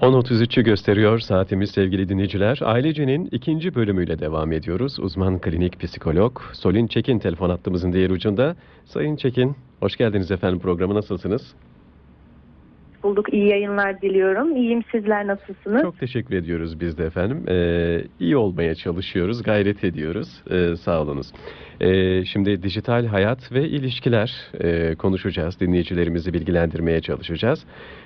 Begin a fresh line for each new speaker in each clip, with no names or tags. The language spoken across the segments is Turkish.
10.33'ü gösteriyor saatimiz sevgili dinleyiciler. Ailecenin ikinci bölümüyle devam ediyoruz. Uzman klinik psikolog Solin Çekin telefon hattımızın diğer ucunda. Sayın Çekin, hoş geldiniz efendim programa nasılsınız?
Bulduk. İyi yayınlar diliyorum. İyiyim. Sizler nasılsınız?
Çok teşekkür ediyoruz biz de efendim. Ee, iyi olmaya çalışıyoruz, gayret ediyoruz. Ee, sağ olunuz. Ee, şimdi dijital hayat ve ilişkiler e, konuşacağız. Dinleyicilerimizi bilgilendirmeye çalışacağız.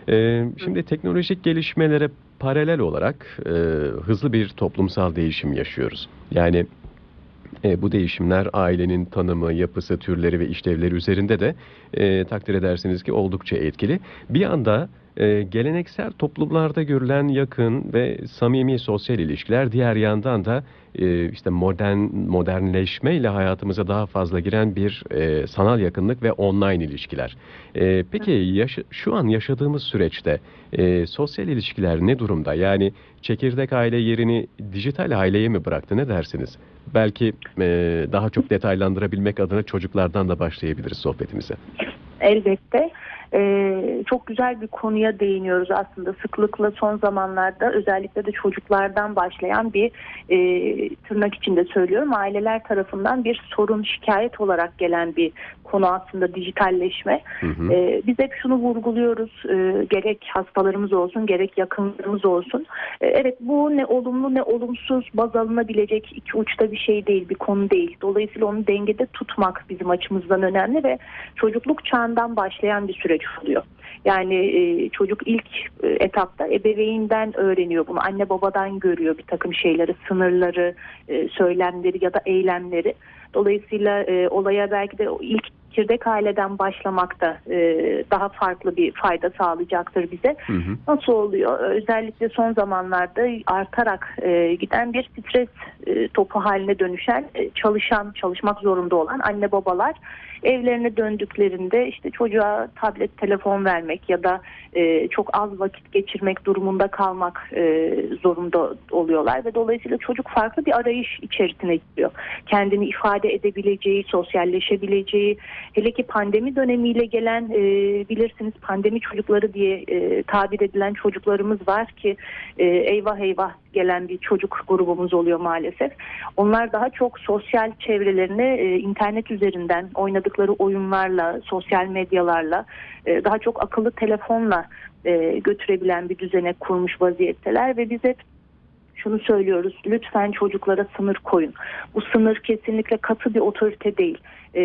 Ee, şimdi teknolojik gelişmelere paralel olarak e, hızlı bir toplumsal değişim yaşıyoruz. Yani e, bu değişimler ailenin tanımı, yapısı, türleri ve işlevleri üzerinde de e, takdir edersiniz ki oldukça etkili. Bir anda e, geleneksel toplumlarda görülen yakın ve samimi sosyal ilişkiler diğer yandan da e, işte modern modernleşme ile hayatımıza daha fazla giren bir e, sanal yakınlık ve online ilişkiler. E, peki yaşa- şu an yaşadığımız süreçte e, sosyal ilişkiler ne durumda? Yani çekirdek aile yerini dijital aileye mi bıraktı? Ne dersiniz? Belki e, daha çok detaylandırabilmek adına çocuklardan da başlayabiliriz sohbetimize.
Elbette. Ee, çok güzel bir konuya değiniyoruz aslında. Sıklıkla son zamanlarda özellikle de çocuklardan başlayan bir e, tırnak içinde söylüyorum. Aileler tarafından bir sorun, şikayet olarak gelen bir konu aslında dijitalleşme.
Hı hı.
Ee, biz hep şunu vurguluyoruz. e, gerek hastalarımız olsun, gerek yakınlarımız olsun. E, evet bu ne olumlu ne olumsuz baz alınabilecek iki uçta bir şey değil, bir konu değil. Dolayısıyla onu dengede tutmak bizim açımızdan önemli ve çocukluk çağından başlayan bir süreç oluyor. Yani e, çocuk ilk e, etapta ebeveynden öğreniyor bunu. Anne babadan görüyor bir takım şeyleri, sınırları, e, söylemleri ya da eylemleri. Dolayısıyla e, olaya belki de ilk çekirdek aileden başlamak da e, daha farklı bir fayda sağlayacaktır bize.
Hı hı.
Nasıl oluyor? Özellikle son zamanlarda artarak e, giden bir stres e, topu haline dönüşen, e, çalışan, çalışmak zorunda olan anne babalar evlerine döndüklerinde işte çocuğa tablet, telefon vermek ya da e, çok az vakit geçirmek durumunda kalmak e, zorunda oluyorlar ve dolayısıyla çocuk farklı bir arayış içerisine giriyor. Kendini ifade edebileceği, sosyalleşebileceği, hele ki pandemi dönemiyle gelen e, bilirsiniz pandemi çocukları diye e, tabir edilen çocuklarımız var ki e, eyvah eyvah gelen bir çocuk grubumuz oluyor maalesef. Onlar daha çok sosyal çevrelerini e, internet üzerinden oynadıkları oyunlarla, sosyal medyalarla, e, daha çok akıllı telefonla e, götürebilen bir düzene kurmuş vaziyetteler ve biz hep şunu söylüyoruz. Lütfen çocuklara sınır koyun. Bu sınır kesinlikle katı bir otorite değil. E,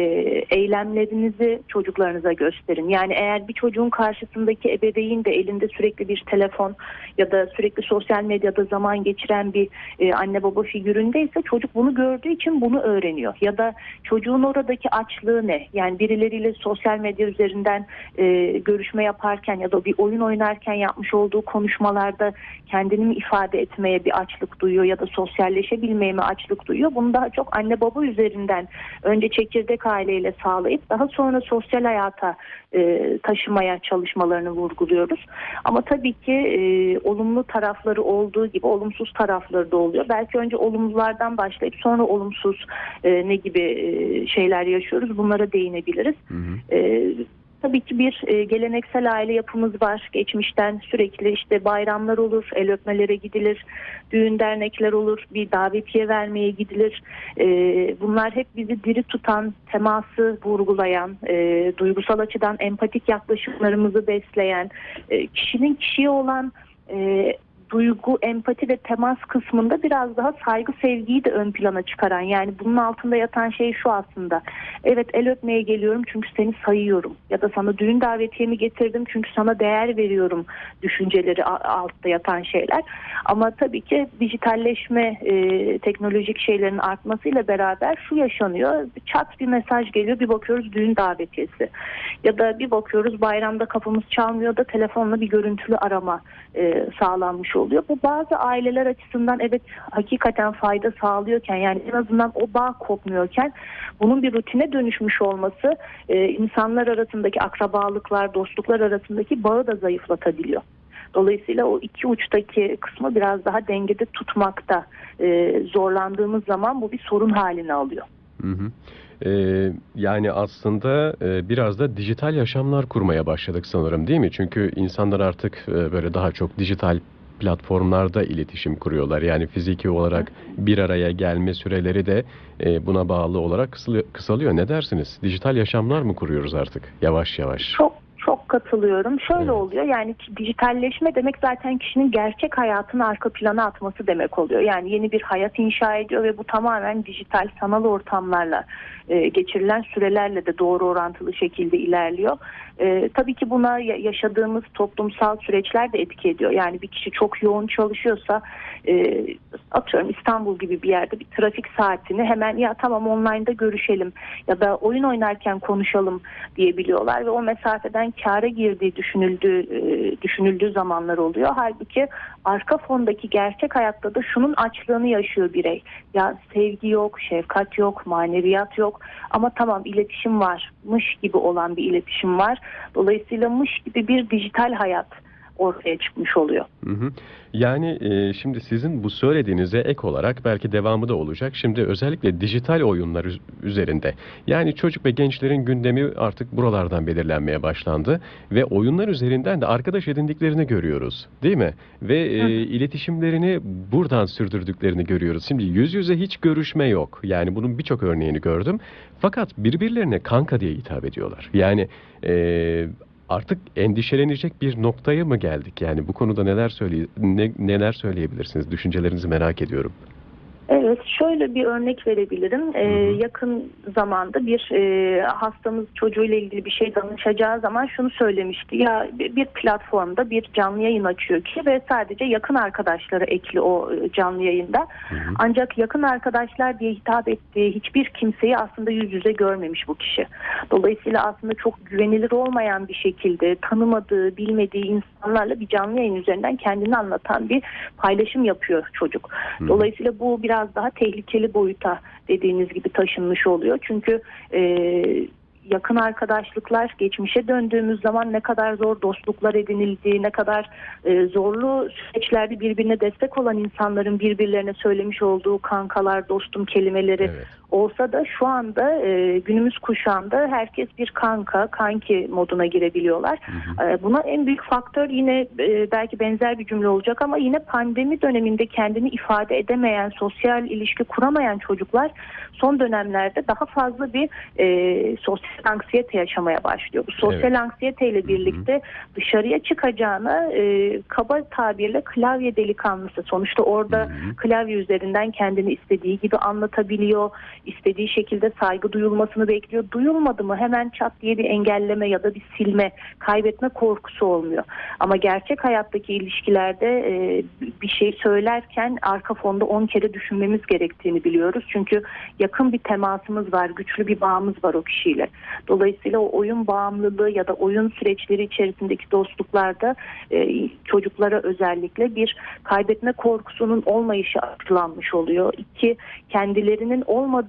eylemlerinizi çocuklarınıza gösterin. Yani eğer bir çocuğun karşısındaki ebeveyn de elinde sürekli bir telefon ya da sürekli sosyal medyada zaman geçiren bir e, anne baba figüründeyse çocuk bunu gördüğü için bunu öğreniyor. Ya da çocuğun oradaki açlığı ne? Yani birileriyle sosyal medya üzerinden e, görüşme yaparken ya da bir oyun oynarken yapmış olduğu konuşmalarda kendini mi ifade etmeye bir açlık duyuyor ya da sosyalleşebilmeye mi açlık duyuyor? Bunu daha çok anne baba üzerinden önce çekirdek aileyle sağlayıp daha sonra sosyal hayata e, taşımaya çalışmalarını vurguluyoruz. Ama tabii ki e, olumlu tarafları olduğu gibi olumsuz tarafları da oluyor. Belki önce olumlulardan başlayıp sonra olumsuz e, ne gibi e, şeyler yaşıyoruz bunlara değinebiliriz.
Hı hı.
E, Tabii ki bir e, geleneksel aile yapımız var. Geçmişten sürekli işte bayramlar olur, el öpmelere gidilir, düğün dernekler olur, bir davetiye vermeye gidilir. E, bunlar hep bizi diri tutan, teması vurgulayan, e, duygusal açıdan empatik yaklaşımlarımızı besleyen, kişinin kişiye olan duygu, empati ve temas kısmında biraz daha saygı, sevgiyi de ön plana çıkaran. Yani bunun altında yatan şey şu aslında. Evet el öpmeye geliyorum çünkü seni sayıyorum. Ya da sana düğün davetiyemi getirdim çünkü sana değer veriyorum düşünceleri altta yatan şeyler. Ama tabii ki dijitalleşme, e, teknolojik şeylerin artmasıyla beraber şu yaşanıyor. Çat bir mesaj geliyor bir bakıyoruz düğün davetiyesi. Ya da bir bakıyoruz bayramda kapımız çalmıyor da telefonla bir görüntülü arama e, sağlanmış oluyor. Bu bazı aileler açısından evet hakikaten fayda sağlıyorken yani en azından o bağ kopmuyorken bunun bir rutine dönüşmüş olması e, insanlar arasındaki akrabalıklar, dostluklar arasındaki bağı da zayıflatabiliyor. Dolayısıyla o iki uçtaki kısmı biraz daha dengede tutmakta e, zorlandığımız zaman bu bir sorun haline alıyor.
Hı hı. Ee, yani aslında e, biraz da dijital yaşamlar kurmaya başladık sanırım değil mi? Çünkü insanlar artık e, böyle daha çok dijital platformlarda iletişim kuruyorlar. Yani fiziki olarak bir araya gelme süreleri de e, buna bağlı olarak kısalıyor. Ne dersiniz? Dijital yaşamlar mı kuruyoruz artık yavaş yavaş?
Çok çok katılıyorum. Şöyle
Evet.
oluyor yani dijitalleşme demek zaten kişinin gerçek hayatını arka plana atması demek oluyor. Yani yeni bir hayat inşa ediyor ve bu tamamen dijital sanal ortamlarla e, geçirilen sürelerle de doğru orantılı şekilde ilerliyor. E, tabii ki buna ya- yaşadığımız toplumsal süreçler de etki ediyor. Yani bir kişi çok yoğun çalışıyorsa e, atıyorum İstanbul gibi bir yerde bir trafik saatini hemen ya tamam online'da görüşelim ya da oyun oynarken konuşalım diyebiliyorlar ve o mesafeden kâra girdiği düşünüldüğü e, düşünüldüğü zamanlar oluyor. Halbuki arka fondaki gerçek hayatta da şunun açlığını yaşıyor birey. Ya sevgi yok, şefkat yok, maneviyat yok ama tamam iletişim varmış gibi olan bir iletişim var. Dolayısıyla mış gibi bir dijital hayat ortaya çıkmış oluyor.
Hı hı. Yani e, şimdi sizin bu söylediğinize ek olarak belki devamı da olacak. Şimdi özellikle dijital oyunlar üz- üzerinde. Yani çocuk ve gençlerin gündemi artık buralardan belirlenmeye başlandı ve oyunlar üzerinden de arkadaş edindiklerini görüyoruz, değil mi? Ve e,
hı.
iletişimlerini buradan sürdürdüklerini görüyoruz. Şimdi yüz yüze hiç görüşme yok. Yani bunun birçok örneğini gördüm. Fakat birbirlerine kanka diye hitap ediyorlar. Yani e, artık endişelenecek bir noktaya mı geldik? Yani bu konuda neler söyle ne- neler söyleyebilirsiniz? Düşüncelerinizi merak ediyorum.
Evet, şöyle bir örnek verebilirim. Ee, yakın zamanda bir e, hastamız çocuğuyla ilgili bir şey danışacağı zaman şunu söylemişti. Ya bir platformda bir canlı yayın açıyor ki ve sadece yakın arkadaşları ekli o e, canlı yayında.
Hı hı.
Ancak yakın arkadaşlar diye hitap ettiği hiçbir kimseyi aslında yüz yüze görmemiş bu kişi. Dolayısıyla aslında çok güvenilir olmayan bir şekilde tanımadığı, bilmediği insanlarla bir canlı yayın üzerinden kendini anlatan bir paylaşım yapıyor çocuk. Dolayısıyla bu biraz daha tehlikeli boyuta dediğiniz gibi taşınmış oluyor. Çünkü e, yakın arkadaşlıklar geçmişe döndüğümüz zaman ne kadar zor dostluklar edinildiği, ne kadar e, zorlu süreçlerde birbirine destek olan insanların birbirlerine söylemiş olduğu kankalar, dostum kelimeleri
Evet.
Olsa da şu anda e, günümüz kuşağında herkes bir kanka, kanki moduna girebiliyorlar.
Hı hı.
E, Buna en büyük faktör yine e, belki benzer bir cümle olacak ama yine pandemi döneminde kendini ifade edemeyen, sosyal ilişki kuramayan çocuklar son dönemlerde daha fazla bir e, sosyal anksiyete yaşamaya başlıyor. Bu sosyal
Evet.
anksiyeteyle birlikte dışarıya çıkacağına e, kaba tabirle klavye delikanlısı. Sonuçta orada
Hı hı.
klavye üzerinden kendini istediği gibi anlatabiliyor. İstediği şekilde saygı duyulmasını bekliyor. Duyulmadı mı hemen çat diye bir engelleme ya da bir silme, kaybetme korkusu olmuyor. Ama gerçek hayattaki ilişkilerde e, bir şey söylerken arka fonda 10 kere düşünmemiz gerektiğini biliyoruz. Çünkü yakın bir temasımız var, güçlü bir bağımız var o kişiyle. Dolayısıyla o oyun bağımlılığı ya da oyun süreçleri içerisindeki dostluklarda e, çocuklara özellikle bir kaybetme korkusunun olmayışı aşılanmış oluyor. İki, kendilerinin olmadığı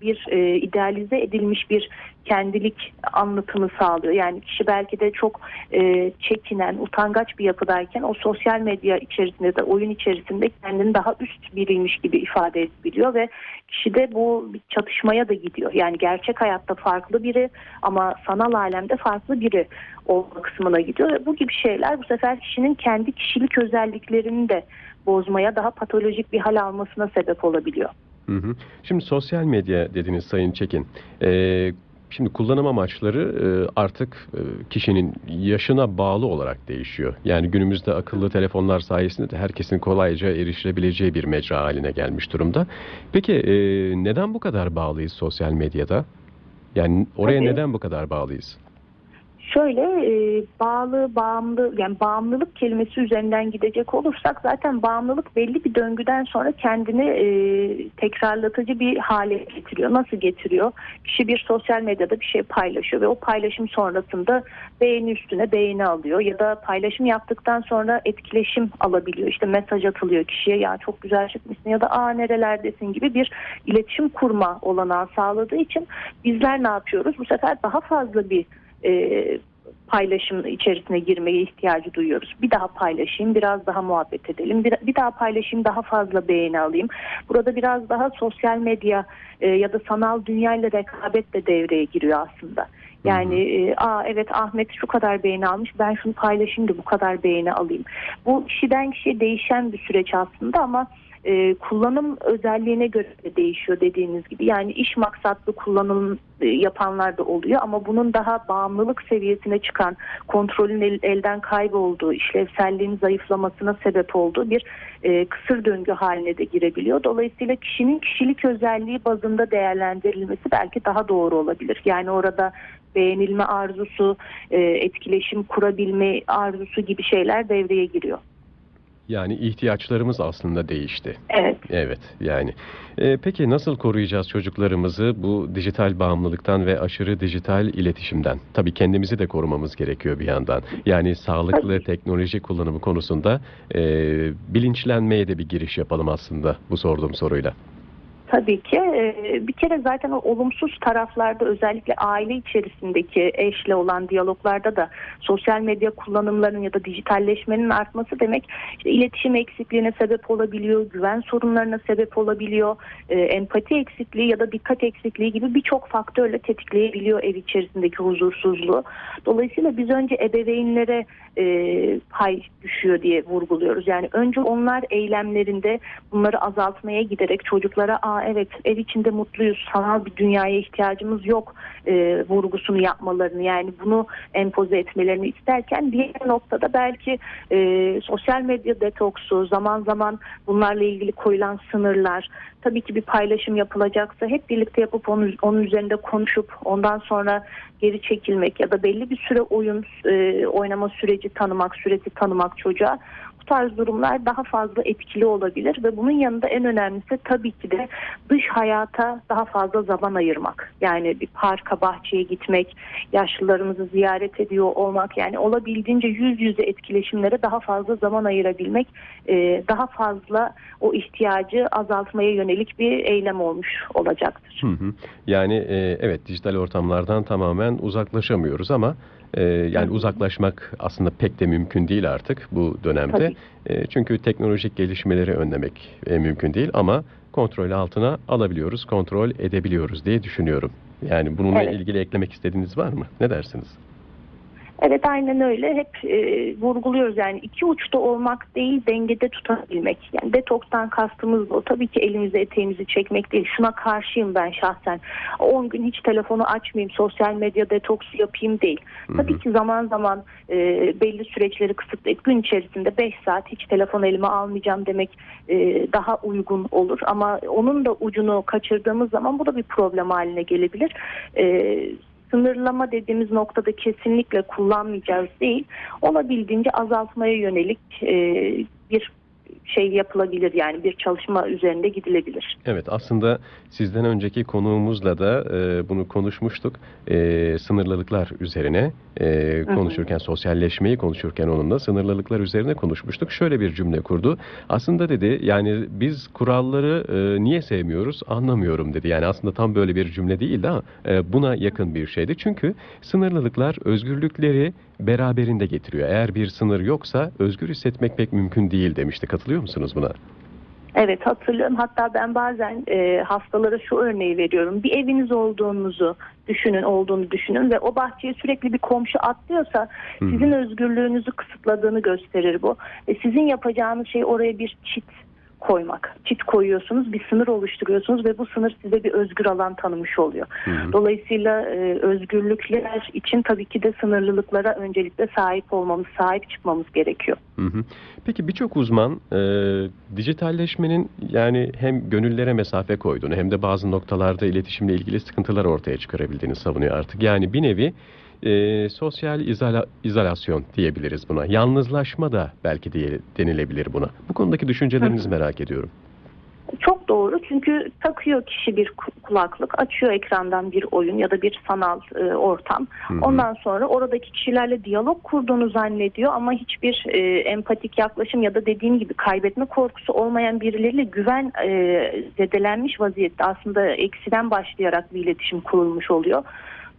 bir e, idealize edilmiş bir kendilik anlatımı sağlıyor. Yani kişi belki de çok e, çekinen, utangaç bir yapıdayken o sosyal medya içerisinde de oyun içerisinde kendini daha üst biriymiş gibi ifade edebiliyor ve kişi de bu bir çatışmaya da gidiyor. Yani gerçek hayatta farklı biri ama sanal alemde farklı biri olma kısmına gidiyor. Ve bu gibi şeyler bu sefer kişinin kendi kişilik özelliklerini de bozmaya, daha patolojik bir hal almasına sebep olabiliyor.
Hı hı. Şimdi sosyal medya dediniz Sayın Çekin. Ee, şimdi kullanım amaçları e, artık e, kişinin yaşına bağlı olarak değişiyor. Yani günümüzde akıllı telefonlar sayesinde de herkesin kolayca erişilebileceği bir mecra haline gelmiş durumda. Peki e, neden bu kadar bağlıyız sosyal medyada? Yani oraya
Tabii.
neden bu kadar bağlıyız?
Şöyle e, bağlı, bağımlı yani bağımlılık kelimesi üzerinden gidecek olursak zaten bağımlılık belli bir döngüden sonra kendini e, tekrarlatıcı bir hale getiriyor. Nasıl getiriyor? Kişi bir sosyal medyada bir şey paylaşıyor ve o paylaşım sonrasında beğeni üstüne beğeni alıyor ya da paylaşım yaptıktan sonra etkileşim alabiliyor. İşte mesaj atılıyor kişiye ya çok güzel çıkmışsın ya da aa nerelerdesin gibi bir iletişim kurma olanağı sağladığı için bizler ne yapıyoruz? Bu sefer daha fazla bir e, paylaşım içerisine girmeye ihtiyacı duyuyoruz. Bir daha paylaşayım, biraz daha muhabbet edelim, bir, bir daha paylaşayım, daha fazla beğeni alayım. Burada biraz daha sosyal medya e, ya da sanal dünyayla rekabet de devreye giriyor aslında. Yani e, aa evet Ahmet şu kadar beğeni almış ben şunu paylaşayım da bu kadar beğeni alayım. Bu kişiden kişiye değişen bir süreç aslında ama e, kullanım özelliğine göre de değişiyor dediğiniz gibi. Yani iş maksatlı kullanım e, yapanlar da oluyor ama bunun daha bağımlılık seviyesine çıkan, kontrolün el- elden kaybolduğu, işlevselliğin zayıflamasına sebep olduğu bir e, kısır döngü haline de girebiliyor. Dolayısıyla kişinin kişilik özelliği bazında değerlendirilmesi belki daha doğru olabilir. Yani orada beğenilme arzusu, e, etkileşim kurabilme arzusu gibi şeyler devreye giriyor.
Yani ihtiyaçlarımız aslında değişti.
Evet.
Evet yani. Ee, peki nasıl koruyacağız çocuklarımızı bu dijital bağımlılıktan ve aşırı dijital iletişimden? Tabii kendimizi de korumamız gerekiyor bir yandan. Yani sağlıklı
Tabii.
teknoloji kullanımı konusunda e, bilinçlenmeye de bir giriş yapalım aslında bu sorduğum soruyla.
Tabii ki. Ee, Bir kere zaten o olumsuz taraflarda özellikle aile içerisindeki eşle olan diyaloglarda da sosyal medya kullanımlarının ya da dijitalleşmenin artması demek işte iletişim eksikliğine sebep olabiliyor, güven sorunlarına sebep olabiliyor, e, empati eksikliği ya da dikkat eksikliği gibi birçok faktörle tetikleyebiliyor ev içerisindeki huzursuzluğu. Dolayısıyla biz önce ebeveynlere e, pay düşüyor diye vurguluyoruz. Yani önce onlar eylemlerinde bunları azaltmaya giderek çocuklara evet ev içinde mutluyuz, sanal bir dünyaya ihtiyacımız yok e, vurgusunu yapmalarını yani bunu empoze etmelerini isterken diğer noktada belki e, sosyal medya detoksu, zaman zaman bunlarla ilgili koyulan sınırlar, tabii ki bir paylaşım yapılacaksa hep birlikte yapıp onun, onun üzerinde konuşup ondan sonra geri çekilmek ya da belli bir süre oyun e, oynama süreci tanımak, süresi tanımak çocuğa bu tarz durumlar daha fazla etkili olabilir ve bunun yanında en önemlisi tabii ki de dış hayata daha fazla zaman ayırmak. Yani bir parka, bahçeye gitmek, yaşlılarımızı ziyaret ediyor olmak yani olabildiğince yüz yüze etkileşimlere daha fazla zaman ayırabilmek e, daha fazla o ihtiyacı azaltmaya yönelik bir eylem olmuş olacaktır.
Yani e, evet dijital ortamlardan tamamen uzaklaşamıyoruz ama e, yani uzaklaşmak aslında pek de mümkün değil artık bu dönemde. E, çünkü teknolojik gelişmeleri önlemek e, mümkün değil ama kontrol altına alabiliyoruz, kontrol edebiliyoruz diye düşünüyorum. Yani bununla
Evet.
ilgili eklemek istediğiniz var mı? Ne dersiniz?
Evet aynen öyle. Hep e, vurguluyoruz yani iki uçta olmak değil dengede tutabilmek. Yani detokstan kastımız o. Tabii ki elimizi eteğimizi çekmek değil. Şuna karşıyım ben şahsen. 10 gün hiç telefonu açmayayım, sosyal medya detoksu yapayım değil.
Hı hı.
Tabii ki zaman zaman e, belli süreçleri kısıtlayıp gün içerisinde 5 saat hiç telefon elime almayacağım demek e, daha uygun olur. Ama onun da ucunu kaçırdığımız zaman bu da bir problem haline gelebilir. E, sınırlama dediğimiz noktada kesinlikle kullanmayacağız değil. Olabildiğince azaltmaya yönelik e, bir şey yapılabilir yani bir çalışma üzerinde gidilebilir.
Evet aslında sizden önceki konuğumuzla da e, bunu konuşmuştuk. E, sınırlılıklar üzerine e,
hı.
konuşurken, sosyalleşmeyi konuşurken onunla sınırlılıklar üzerine konuşmuştuk. Şöyle bir cümle kurdu. Aslında dedi yani biz kuralları e, niye sevmiyoruz anlamıyorum dedi. Yani aslında tam böyle bir cümle değildi ama e, buna yakın bir şeydi. Çünkü sınırlılıklar özgürlükleri beraberinde getiriyor. Eğer bir sınır yoksa özgür hissetmek pek mümkün değil demişti. Katılıyor musunuz buna?
Evet hatırlıyorum. Hatta ben bazen e, hastalara şu örneği veriyorum. Bir eviniz olduğunuzu düşünün, olduğunu düşünün ve o bahçeye sürekli bir komşu atlıyorsa sizin özgürlüğünüzü kısıtladığını gösterir bu. Ve sizin yapacağınız şey oraya bir çit koymak. Çit koyuyorsunuz, bir sınır oluşturuyorsunuz ve bu sınır size bir özgür alan tanımış oluyor.
Hı hı.
Dolayısıyla e, özgürlükler için tabii ki de sınırlılıklara öncelikle sahip olmamız, sahip çıkmamız gerekiyor.
Hı hı. Peki birçok uzman e, dijitalleşmenin yani hem gönüllere mesafe koyduğunu hem de bazı noktalarda iletişimle ilgili sıkıntılar ortaya çıkarabildiğini savunuyor artık. Yani bir nevi e, sosyal izola- izolasyon diyebiliriz buna. Yalnızlaşma da belki diye denilebilir buna. Bu konudaki düşüncelerinizi merak ediyorum.
Çok doğru çünkü takıyor kişi bir ku- kulaklık, açıyor ekrandan bir oyun ya da bir sanal e, ortam.
Hı hı.
Ondan sonra oradaki kişilerle diyalog kurduğunu zannediyor ama hiçbir e, empatik yaklaşım ya da dediğim gibi kaybetme korkusu olmayan birileriyle güven e, zedelenmiş vaziyette aslında eksiden başlayarak bir iletişim kurulmuş oluyor.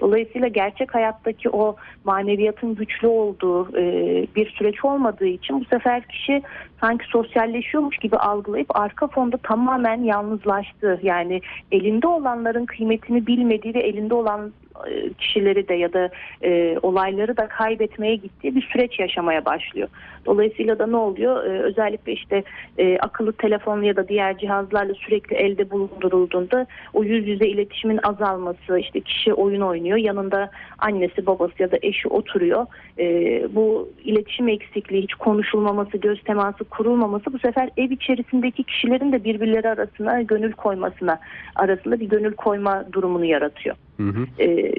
Dolayısıyla gerçek hayattaki o maneviyatın güçlü olduğu e, bir süreç olmadığı için bu sefer kişi sanki sosyalleşiyormuş gibi algılayıp arka fonda tamamen yalnızlaştı. Yani elinde olanların kıymetini bilmediği ve elinde olan kişileri de ya da e, olayları da kaybetmeye gittiği bir süreç yaşamaya başlıyor. Dolayısıyla da ne oluyor? E, özellikle işte e, akıllı telefon ya da diğer cihazlarla sürekli elde bulundurulduğunda o yüz yüze iletişimin azalması, işte kişi oyun oynuyor, yanında annesi, babası ya da eşi oturuyor. E, bu iletişim eksikliği, hiç konuşulmaması, göz teması kurulmaması bu sefer ev içerisindeki kişilerin de birbirleri arasına gönül koymasına arasında bir gönül koyma durumunu yaratıyor.
Hı.
E,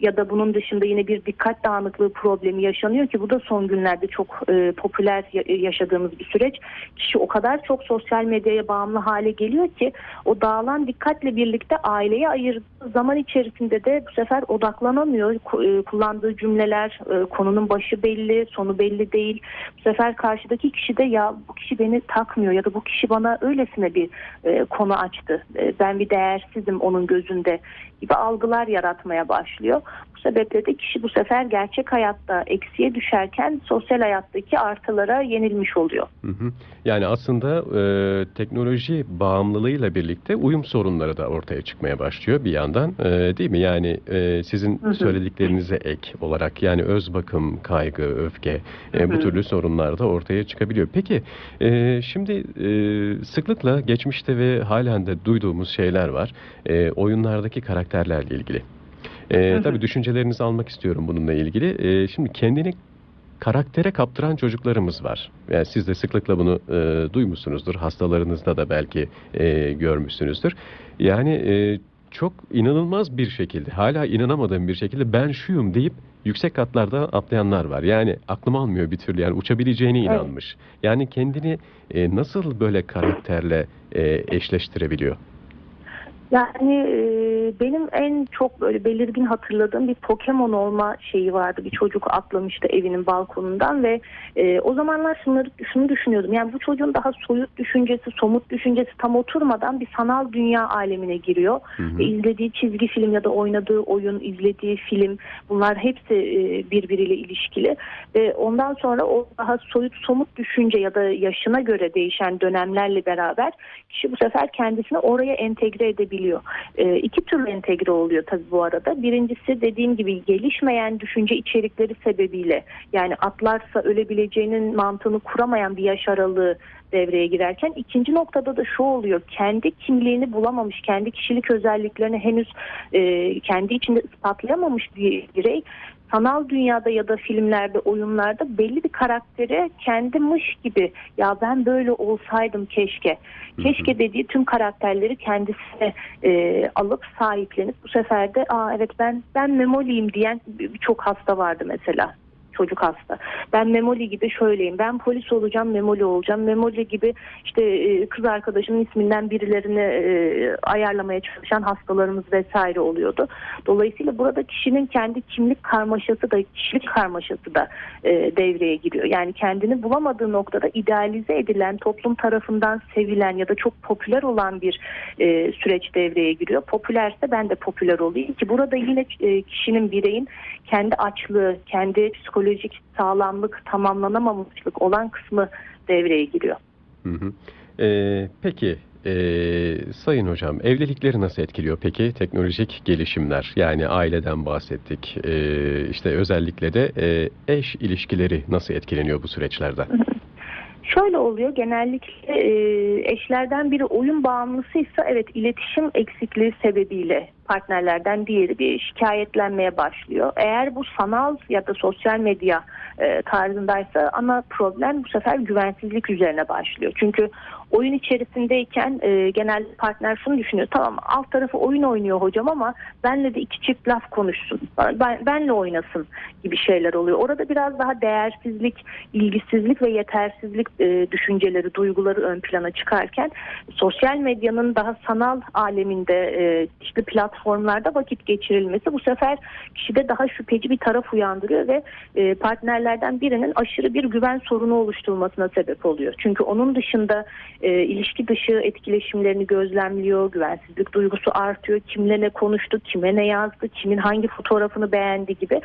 ya da bunun dışında yine bir dikkat dağınıklığı problemi yaşanıyor ki bu da son günlerde çok e, popüler ya- yaşadığımız bir süreç. Kişi o kadar çok sosyal medyaya bağımlı hale geliyor ki o dağılan dikkatle birlikte aileye ayırdığı zaman içerisinde de bu sefer odaklanamıyor. E, Kullandığı cümleler, e, konunun başı belli, sonu belli değil. Bu sefer karşıdaki kişi de ya bu kişi beni takmıyor ya da bu kişi bana öylesine bir e, konu açtı. E, ben bir değersizim onun gözünde gibi algılar yaratmaya başlıyor. Bu sebeple de kişi bu sefer gerçek hayatta eksiye düşerken sosyal hayattaki artılara yenilmiş oluyor.
Hı hı. Yani aslında e, teknoloji bağımlılığıyla birlikte uyum sorunları da ortaya çıkmaya başlıyor bir yandan e, değil mi? Yani e, sizin
Hı hı.
söylediklerinize ek olarak yani öz bakım, kaygı, öfke e,
Hı
bu
hı.
türlü sorunlar da ortaya çıkabiliyor. Peki e, şimdi e, sıklıkla geçmişte ve halen de duyduğumuz şeyler var. E, oyunlardaki karakterlerle ilgili. E,
hı.
tabii düşüncelerinizi almak istiyorum bununla ilgili. E, şimdi kendini karaktere kaptıran çocuklarımız var. Yani siz de sıklıkla bunu e, duymuşsunuzdur. Hastalarınızda da belki e, görmüşsünüzdür. Yani e, çok inanılmaz bir şekilde, hala inanamadığım bir şekilde ben şuyum deyip yüksek katlarda atlayanlar var. Yani aklım almıyor bir türlü. Yani uçabileceğine inanmış. Yani kendini e, nasıl böyle karakterle e, eşleştirebiliyor?
Yani e, benim en çok böyle belirgin hatırladığım bir Pokemon olma şeyi vardı. Bir çocuk atlamıştı evinin balkonundan ve e, o zamanlar şunları şunu düşünüyordum. Yani bu çocuğun daha soyut düşüncesi, somut düşüncesi tam oturmadan bir sanal dünya alemine giriyor.
Hı hı.
Ve izlediği çizgi film ya da oynadığı oyun, izlediği film bunlar hepsi e, birbiriyle ilişkili. Ve ondan sonra o daha soyut somut düşünce ya da yaşına göre değişen dönemlerle beraber kişi bu sefer kendisini oraya entegre edebiliyor. E, iki türlü entegre oluyor tabii bu arada. Birincisi dediğim gibi gelişmeyen düşünce içerikleri sebebiyle yani atlarsa ölebileceğinin mantığını kuramayan bir yaş aralığı devreye girerken ikinci noktada da şu oluyor kendi kimliğini bulamamış kendi kişilik özelliklerini henüz e, kendi içinde ispatlayamamış bir birey sanal dünyada ya da filmlerde oyunlarda belli bir karaktere kendimiş gibi ya ben böyle olsaydım keşke. Keşke dediği tüm karakterleri kendisine e, alıp sahiplenip bu sefer de aa evet ben ben memoliyim diyen birçok hasta vardı mesela çocuk hasta. Ben Memoli gibi şöyleyim. Ben polis olacağım, Memoli olacağım. Memoli gibi işte e, kız arkadaşımın isminden birilerini e, ayarlamaya çalışan hastalarımız vesaire oluyordu. Dolayısıyla burada kişinin kendi kimlik karmaşası da kişilik karmaşası da e, devreye giriyor. Yani kendini bulamadığı noktada idealize edilen, toplum tarafından sevilen ya da çok popüler olan bir süreç devreye giriyor. Popülerse ben de popüler olayım ki burada yine kişinin bireyin kendi açlığı, kendi psikolojik sağlamlık, tamamlanamamışlık olan kısmı devreye giriyor.
Hı hı. Ee, peki ee, Sayın Hocam evlilikleri nasıl etkiliyor peki teknolojik gelişimler? Yani aileden bahsettik. Ee, işte özellikle de ee, eş ilişkileri nasıl etkileniyor bu süreçlerden?
Şöyle oluyor genellikle e, eşlerden biri oyun bağımlısıysa evet iletişim eksikliği sebebiyle partnerlerden diğeri bir şikayetlenmeye başlıyor. Eğer bu sanal ya da sosyal medya e, tarzındaysa ana problem bu sefer güvensizlik üzerine başlıyor. Çünkü oyun içerisindeyken e, genel partner şunu düşünüyor. Tamam alt tarafı oyun oynuyor hocam ama benle de iki çift laf konuşsun. Ben, benle oynasın gibi şeyler oluyor. Orada biraz daha değersizlik, ilgisizlik ve yetersizlik e, düşünceleri, duyguları ön plana çıkarken sosyal medyanın daha sanal aleminde e, işte platformlarda vakit geçirilmesi bu sefer kişide daha şüpheci bir taraf uyandırıyor ve e, partnerlerden birinin aşırı bir güven sorunu oluşturmasına sebep oluyor. Çünkü onun dışında e, ilişki dışı etkileşimlerini gözlemliyor, güvensizlik duygusu artıyor, kimle ne konuştu, kime ne yazdı, kimin hangi fotoğrafını beğendi gibi.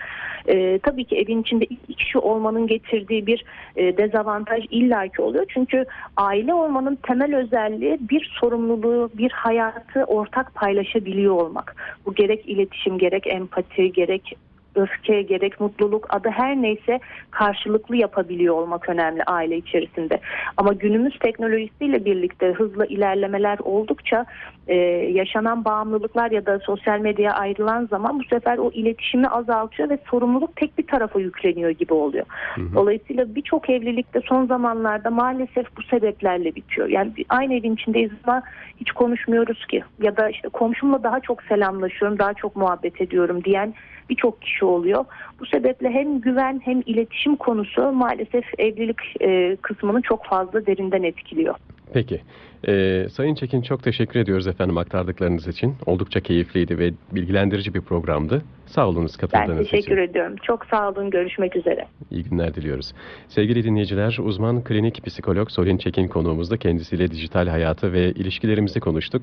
E, tabii ki evin içinde iki kişi olmanın getirdiği bir e, dezavantaj illaki oluyor. Çünkü aile olmanın temel özelliği bir sorumluluğu, bir hayatı ortak paylaşabiliyor olmak. Olmak. Bu gerek iletişim, gerek empati, gerek öfke, gerek mutluluk adı her neyse karşılıklı yapabiliyor olmak önemli aile içerisinde. Ama günümüz teknolojisiyle birlikte hızlı ilerlemeler oldukça e, yaşanan bağımlılıklar ya da sosyal medyaya ayrılan zaman bu sefer o iletişimi azaltıyor ve sorumluluk tek bir tarafa yükleniyor gibi oluyor.
Hı hı.
Dolayısıyla birçok evlilikte son zamanlarda maalesef bu sebeplerle bitiyor. Yani aynı evin içindeyiz ama hiç konuşmuyoruz ki ya da işte komşumla daha çok selamlaşıyorum, daha çok muhabbet ediyorum diyen birçok kişi oluyor. Bu sebeple hem güven hem iletişim konusu maalesef evlilik e, kısmını çok fazla derinden etkiliyor.
Peki. Ee, Sayın Çekin çok teşekkür ediyoruz efendim aktardıklarınız için. Oldukça keyifliydi ve bilgilendirici bir programdı. Sağ olunuz
Ben
katıldığınız
teşekkür
için.
ediyorum. Çok sağ olun. Görüşmek üzere.
İyi günler diliyoruz. Sevgili dinleyiciler, uzman klinik psikolog Solin Çekin konuğumuzda kendisiyle dijital hayatı ve ilişkilerimizi konuştuk.